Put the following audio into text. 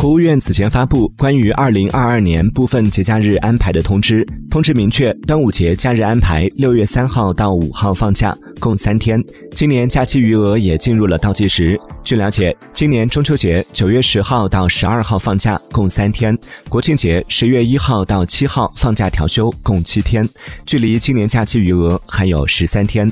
国务院此前发布关于二零二二年部分节假日安排的通知通知明确端午节假日安排六月三号到五号放假共三天。今年假期余额也进入了倒计时据了解今年中秋节九月十号到十二号放假共三天。国庆节十月一号到七号放假调休共七天。距离今年假期余额还有十三天。